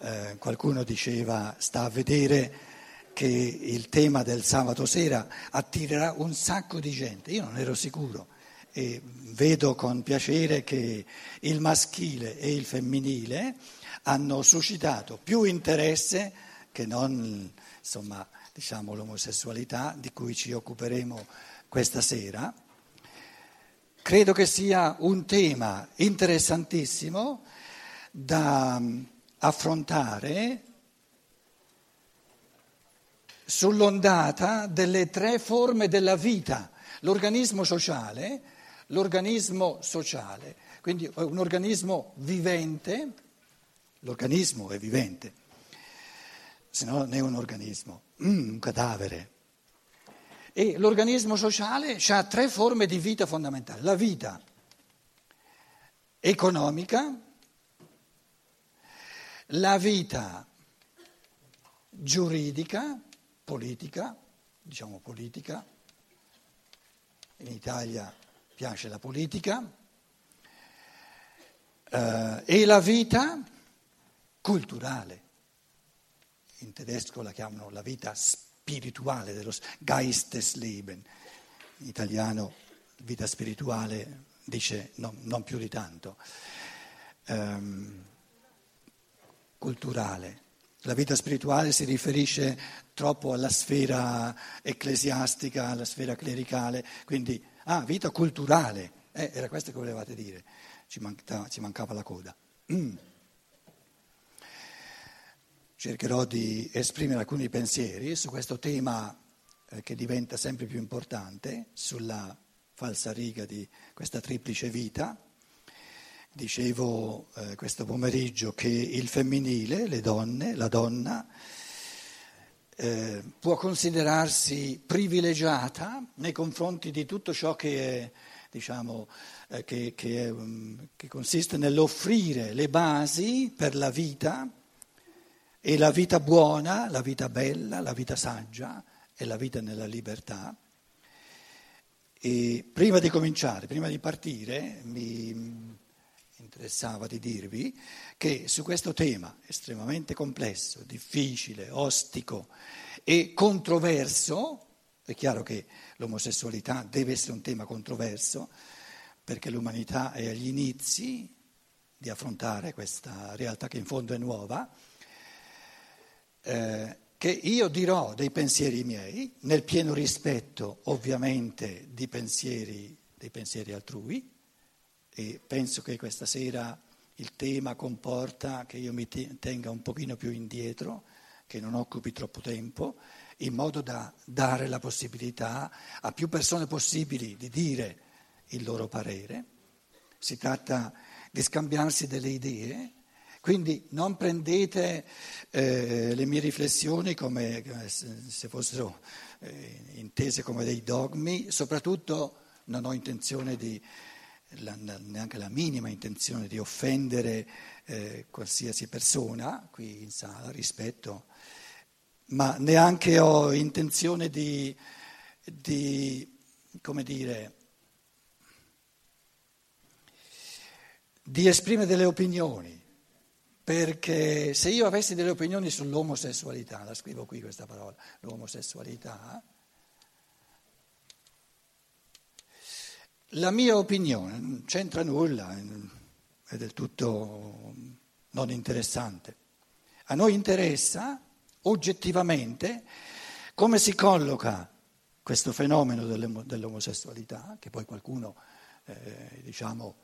eh, qualcuno diceva sta a vedere che il tema del sabato sera attirerà un sacco di gente. Io non ero sicuro e vedo con piacere che il maschile e il femminile hanno suscitato più interesse che non insomma, diciamo, l'omosessualità di cui ci occuperemo questa sera. Credo che sia un tema interessantissimo da affrontare sull'ondata delle tre forme della vita, l'organismo sociale, l'organismo sociale, quindi un organismo vivente, l'organismo è vivente, se no non è un organismo, mm, un cadavere. E l'organismo sociale ha tre forme di vita fondamentali, la vita economica, la vita giuridica, politica, diciamo politica, in Italia piace la politica, eh, e la vita culturale, in tedesco la chiamano la vita spirituale, dello Geistesleben, in italiano vita spirituale dice no, non più di tanto, um, culturale. La vita spirituale si riferisce troppo alla sfera ecclesiastica, alla sfera clericale, quindi, ah, vita culturale, eh, era questo che volevate dire, ci mancava, ci mancava la coda. Mm. Cercherò di esprimere alcuni pensieri su questo tema eh, che diventa sempre più importante, sulla falsa riga di questa triplice vita. Dicevo eh, questo pomeriggio che il femminile, le donne, la donna, eh, può considerarsi privilegiata nei confronti di tutto ciò che, è, diciamo, eh, che, che, è, um, che consiste nell'offrire le basi per la vita e la vita buona, la vita bella, la vita saggia e la vita nella libertà. E prima di cominciare, prima di partire, mi interessava di dirvi che su questo tema estremamente complesso, difficile, ostico e controverso, è chiaro che l'omosessualità deve essere un tema controverso perché l'umanità è agli inizi di affrontare questa realtà che in fondo è nuova, eh, che io dirò dei pensieri miei, nel pieno rispetto ovviamente pensieri, dei pensieri altrui, e penso che questa sera il tema comporta che io mi tenga un pochino più indietro, che non occupi troppo tempo, in modo da dare la possibilità a più persone possibili di dire il loro parere. Si tratta di scambiarsi delle idee, quindi non prendete eh, le mie riflessioni come se fossero eh, intese come dei dogmi, soprattutto non ho intenzione di la, neanche la minima intenzione di offendere eh, qualsiasi persona qui in sala, rispetto, ma neanche ho intenzione di, di come dire, di esprimere delle opinioni, perché se io avessi delle opinioni sull'omosessualità, la scrivo qui questa parola, l'omosessualità, La mia opinione non c'entra nulla, è del tutto non interessante. A noi interessa oggettivamente come si colloca questo fenomeno dell'omosessualità, che poi qualcuno, eh, diciamo,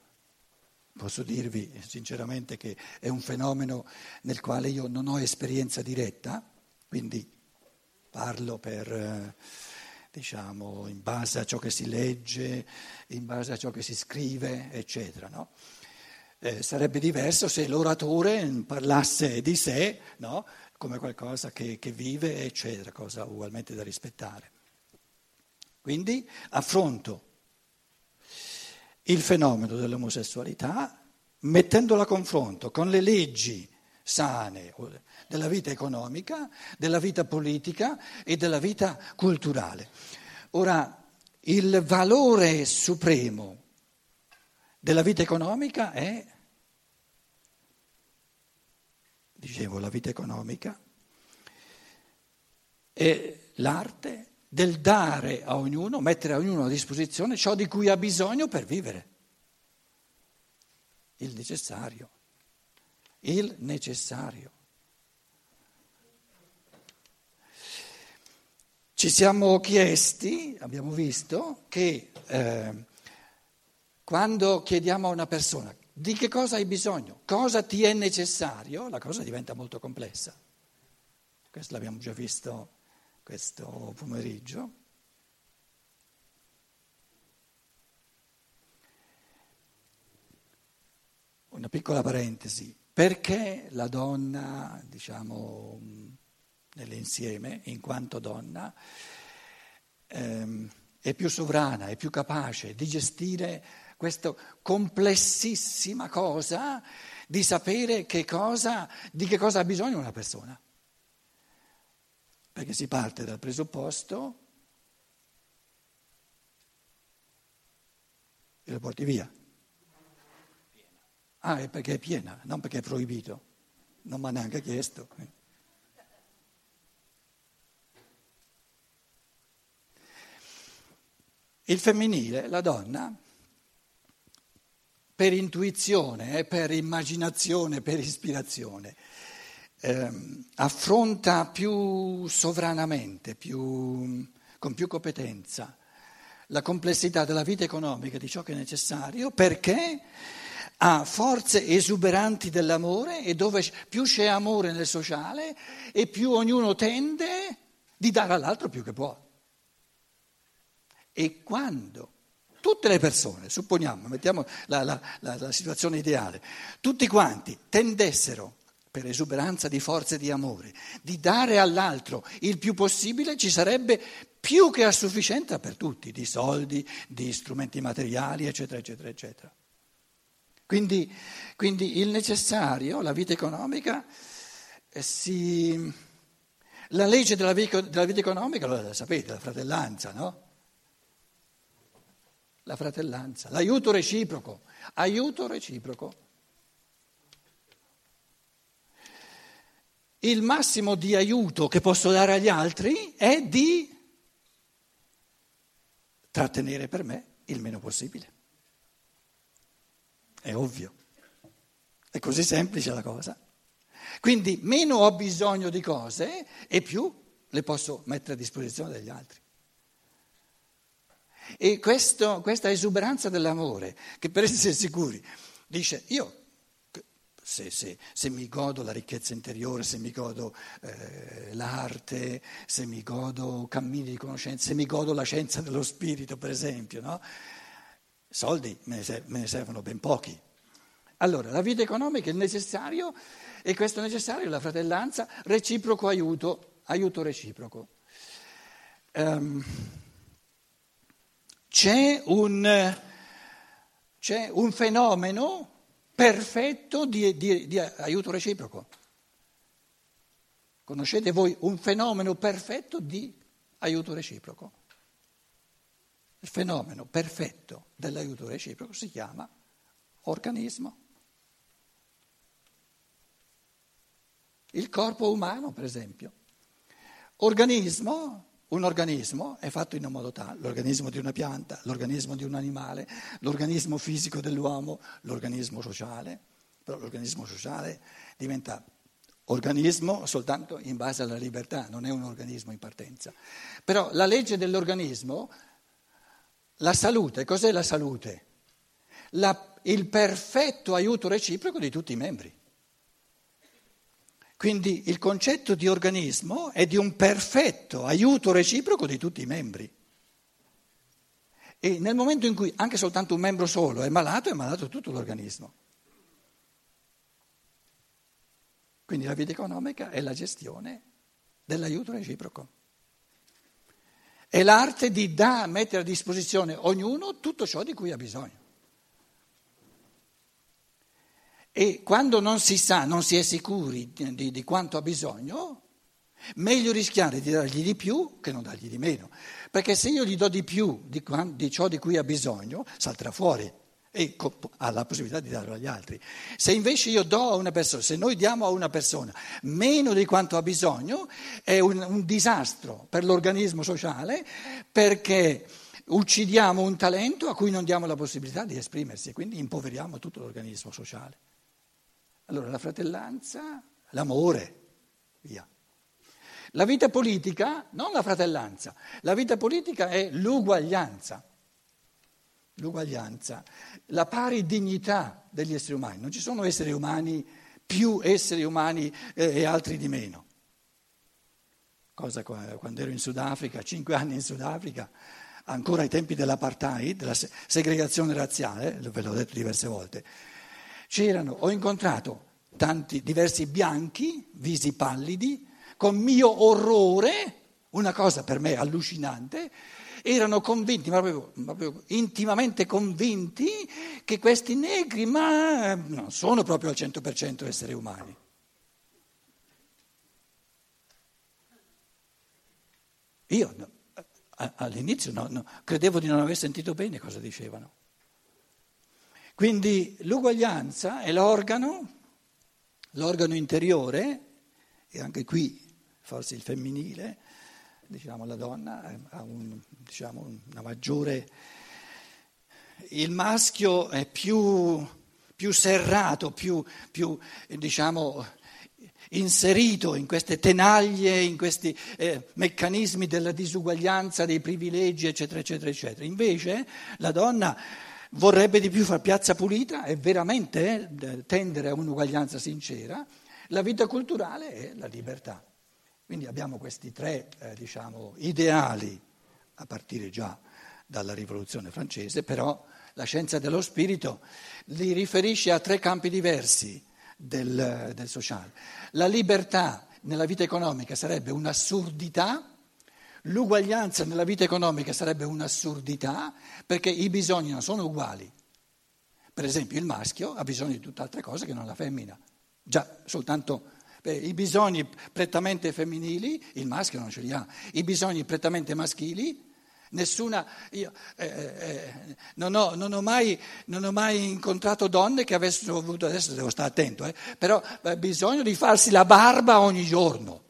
posso dirvi sinceramente che è un fenomeno nel quale io non ho esperienza diretta, quindi parlo per... Eh, diciamo, in base a ciò che si legge, in base a ciò che si scrive, eccetera. No? Eh, sarebbe diverso se l'oratore parlasse di sé no? come qualcosa che, che vive, eccetera, cosa ugualmente da rispettare. Quindi affronto il fenomeno dell'omosessualità mettendolo a confronto con le leggi sane della vita economica, della vita politica e della vita culturale. Ora, il valore supremo della vita economica è, dicevo, la vita economica, è l'arte del dare a ognuno, mettere a ognuno a disposizione ciò di cui ha bisogno per vivere, il necessario, il necessario. Ci siamo chiesti, abbiamo visto, che eh, quando chiediamo a una persona di che cosa hai bisogno, cosa ti è necessario, la cosa diventa molto complessa. Questo l'abbiamo già visto questo pomeriggio. Una piccola parentesi, perché la donna, diciamo, nell'insieme, in quanto donna, ehm, è più sovrana, è più capace di gestire questa complessissima cosa di sapere che cosa, di che cosa ha bisogno una persona. Perché si parte dal presupposto e lo porti via. Ah, è perché è piena, non perché è proibito. Non mi ha neanche chiesto. Il femminile, la donna, per intuizione, eh, per immaginazione, per ispirazione, eh, affronta più sovranamente, più, con più competenza la complessità della vita economica di ciò che è necessario perché ha forze esuberanti dell'amore e dove più c'è amore nel sociale e più ognuno tende di dare all'altro più che può. E quando tutte le persone, supponiamo, mettiamo la, la, la, la situazione ideale, tutti quanti tendessero per esuberanza di forze di amore, di dare all'altro il più possibile, ci sarebbe più che a sufficienza per tutti, di soldi, di strumenti materiali, eccetera, eccetera, eccetera. Quindi, quindi il necessario, la vita economica, eh, si... la legge della vita, della vita economica, lo sapete, la fratellanza, no? la fratellanza, l'aiuto reciproco, aiuto reciproco. Il massimo di aiuto che posso dare agli altri è di trattenere per me il meno possibile. È ovvio, è così semplice la cosa. Quindi meno ho bisogno di cose e più le posso mettere a disposizione degli altri. E questo, questa esuberanza dell'amore, che per essere sicuri, dice io se, se, se, mi godo la ricchezza interiore, se mi godo eh, l'arte, se mi godo cammini di conoscenza, se mi godo la scienza dello spirito, per esempio, no? Soldi me ne, servono ben pochi. Allora, la vita economica è necessario e questo necessario è la fratellanza, reciproco aiuto, aiuto reciproco. Um, c'è un, c'è un fenomeno perfetto di, di, di aiuto reciproco. Conoscete voi un fenomeno perfetto di aiuto reciproco? Il fenomeno perfetto dell'aiuto reciproco si chiama organismo. Il corpo umano, per esempio. Organismo un organismo è fatto in un modo tale, l'organismo di una pianta, l'organismo di un animale, l'organismo fisico dell'uomo, l'organismo sociale, però l'organismo sociale diventa organismo soltanto in base alla libertà, non è un organismo in partenza. Però la legge dell'organismo, la salute, cos'è la salute? La, il perfetto aiuto reciproco di tutti i membri. Quindi il concetto di organismo è di un perfetto aiuto reciproco di tutti i membri. E nel momento in cui anche soltanto un membro solo è malato, è malato tutto l'organismo. Quindi la vita economica è la gestione dell'aiuto reciproco. È l'arte di da, mettere a disposizione ognuno tutto ciò di cui ha bisogno. E quando non si sa, non si è sicuri di, di, quanto ha bisogno, meglio rischiare di dargli di più che non dargli di meno. Perché se io gli do di più di, di ciò di cui ha bisogno, salterà fuori. E ha la possibilità di darlo agli altri. Se invece io do a una persona, se noi diamo a una persona meno di quanto ha bisogno, è un, un disastro per l'organismo sociale perché uccidiamo un talento a cui non diamo la possibilità di esprimersi e quindi impoveriamo tutto l'organismo sociale. Allora la fratellanza, l'amore, via. La vita politica, non la fratellanza, la vita politica è l'uguaglianza l'uguaglianza, la pari dignità degli esseri umani. Non ci sono esseri umani più esseri umani eh, e altri di meno. Cosa quando ero in Sudafrica, cinque anni in Sudafrica, ancora ai tempi dell'apartheid, della segregazione razziale, ve l'ho detto diverse volte, c'erano, ho incontrato tanti diversi bianchi, visi pallidi, con mio orrore, una cosa per me allucinante, erano convinti, proprio, proprio intimamente convinti, che questi negri ma non sono proprio al 100% esseri umani. Io no, all'inizio no, no, credevo di non aver sentito bene cosa dicevano. Quindi l'uguaglianza è l'organo, l'organo interiore, e anche qui forse il femminile, diciamo, la donna eh, ha un, diciamo, una maggiore... Il maschio è più, più serrato, più, più diciamo, inserito in queste tenaglie, in questi eh, meccanismi della disuguaglianza, dei privilegi, eccetera, eccetera, eccetera. Invece la donna vorrebbe di più far piazza pulita e veramente eh, tendere a un'uguaglianza sincera. La vita culturale è la libertà. Quindi abbiamo questi tre eh, diciamo, ideali a partire già dalla rivoluzione francese, però la scienza dello spirito li riferisce a tre campi diversi del, del sociale. La libertà nella vita economica sarebbe un'assurdità, l'uguaglianza nella vita economica sarebbe un'assurdità perché i bisogni non sono uguali. Per esempio il maschio ha bisogno di tutt'altre cose che non la femmina, già soltanto i bisogni prettamente femminili, il maschio non ce li ha, i bisogni prettamente maschili, nessuna, io eh, eh, non, ho, non, ho mai, non, ho, mai, incontrato donne che avessero avuto, adesso devo stare attento, eh, però eh, bisogno di farsi la barba ogni giorno.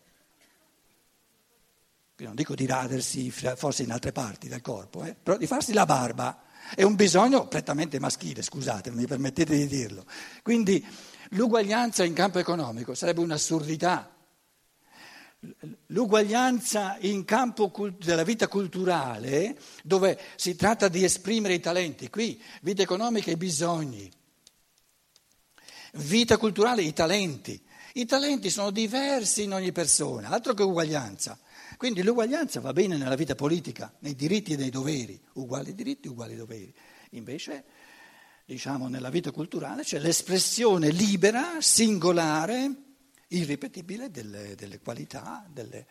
Non dico di radersi forse in altre parti del corpo, eh, però di farsi la barba è un bisogno prettamente maschile, scusate, mi permettete di dirlo. Quindi L'uguaglianza in campo economico sarebbe un'assurdità. L'uguaglianza in campo della vita culturale, dove si tratta di esprimere i talenti, qui vita economica i bisogni, vita culturale i talenti. I talenti sono diversi in ogni persona, altro che uguaglianza. Quindi l'uguaglianza va bene nella vita politica, nei diritti e nei doveri, uguali diritti, uguali doveri. Invece diciamo, nella vita culturale c'è l'espressione libera, singolare, irripetibile delle, delle qualità delle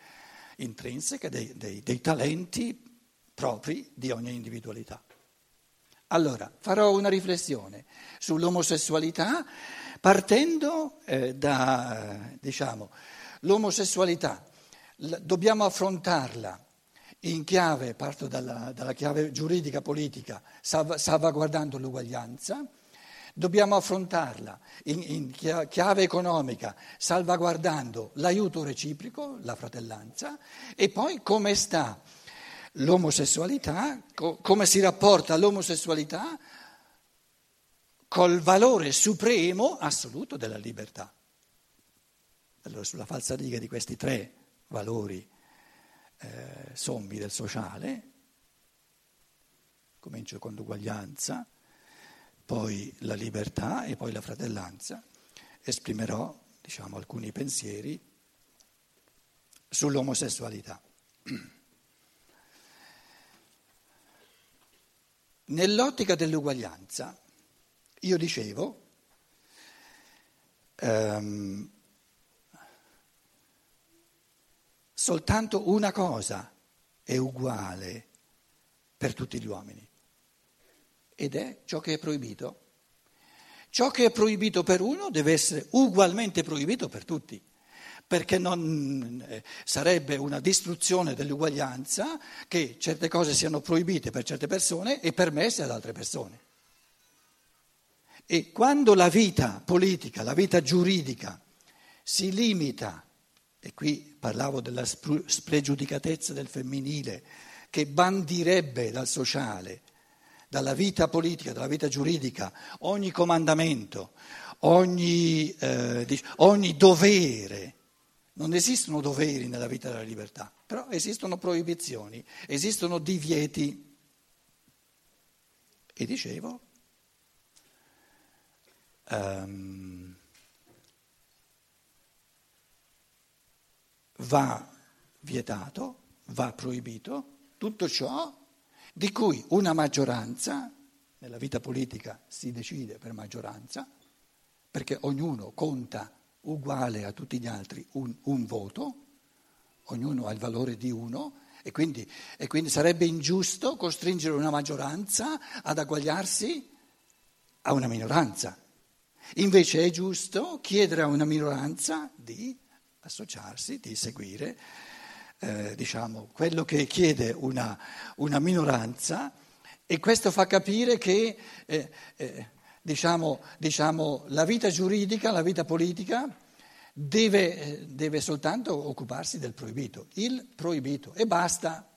intrinseche, dei, dei, dei talenti propri di ogni individualità. Allora, farò una riflessione sull'omosessualità partendo eh, da, diciamo, l'omosessualità. L- dobbiamo affrontarla in chiave, parto dalla, dalla chiave giuridica politica, salvaguardando l'uguaglianza, dobbiamo affrontarla in, in, chiave economica, salvaguardando l'aiuto reciproco, la fratellanza, e poi come sta l'omosessualità, co, come si rapporta l'omosessualità col valore supremo assoluto della libertà. Allora, sulla falsariga di questi tre valori eh, sommi del sociale, comincio con l'uguaglianza, poi la libertà e poi la fratellanza, esprimerò diciamo, alcuni pensieri sull'omosessualità. Nell'ottica dell'uguaglianza, io dicevo, ehm, soltanto una cosa è uguale per tutti gli uomini ed è ciò che è proibito. Ciò che è proibito per uno deve essere ugualmente proibito per tutti, perché non, eh, sarebbe una distruzione dell'uguaglianza che certe cose siano proibite per certe persone e permesse ad altre persone. E quando la vita politica, la vita giuridica si limita, e qui parlavo della spregiudicatezza del femminile, che bandirebbe dal sociale, dalla vita politica, dalla vita giuridica, ogni comandamento, ogni, eh, ogni dovere. Non esistono doveri nella vita della libertà, però esistono proibizioni, esistono divieti. E dicevo, um, va vietato, va proibito tutto ciò di cui una maggioranza, nella vita politica si decide per maggioranza, perché ognuno conta uguale a tutti gli altri un, un voto, ognuno ha il valore di uno e quindi, e quindi sarebbe ingiusto costringere una maggioranza ad agguagliarsi a una minoranza. Invece è giusto chiedere a una minoranza di associarsi, di seguire eh, diciamo, quello che chiede una, una, minoranza e questo fa capire che eh, eh, diciamo, diciamo, la vita giuridica, la vita politica deve, eh, deve soltanto occuparsi del proibito, il proibito e basta.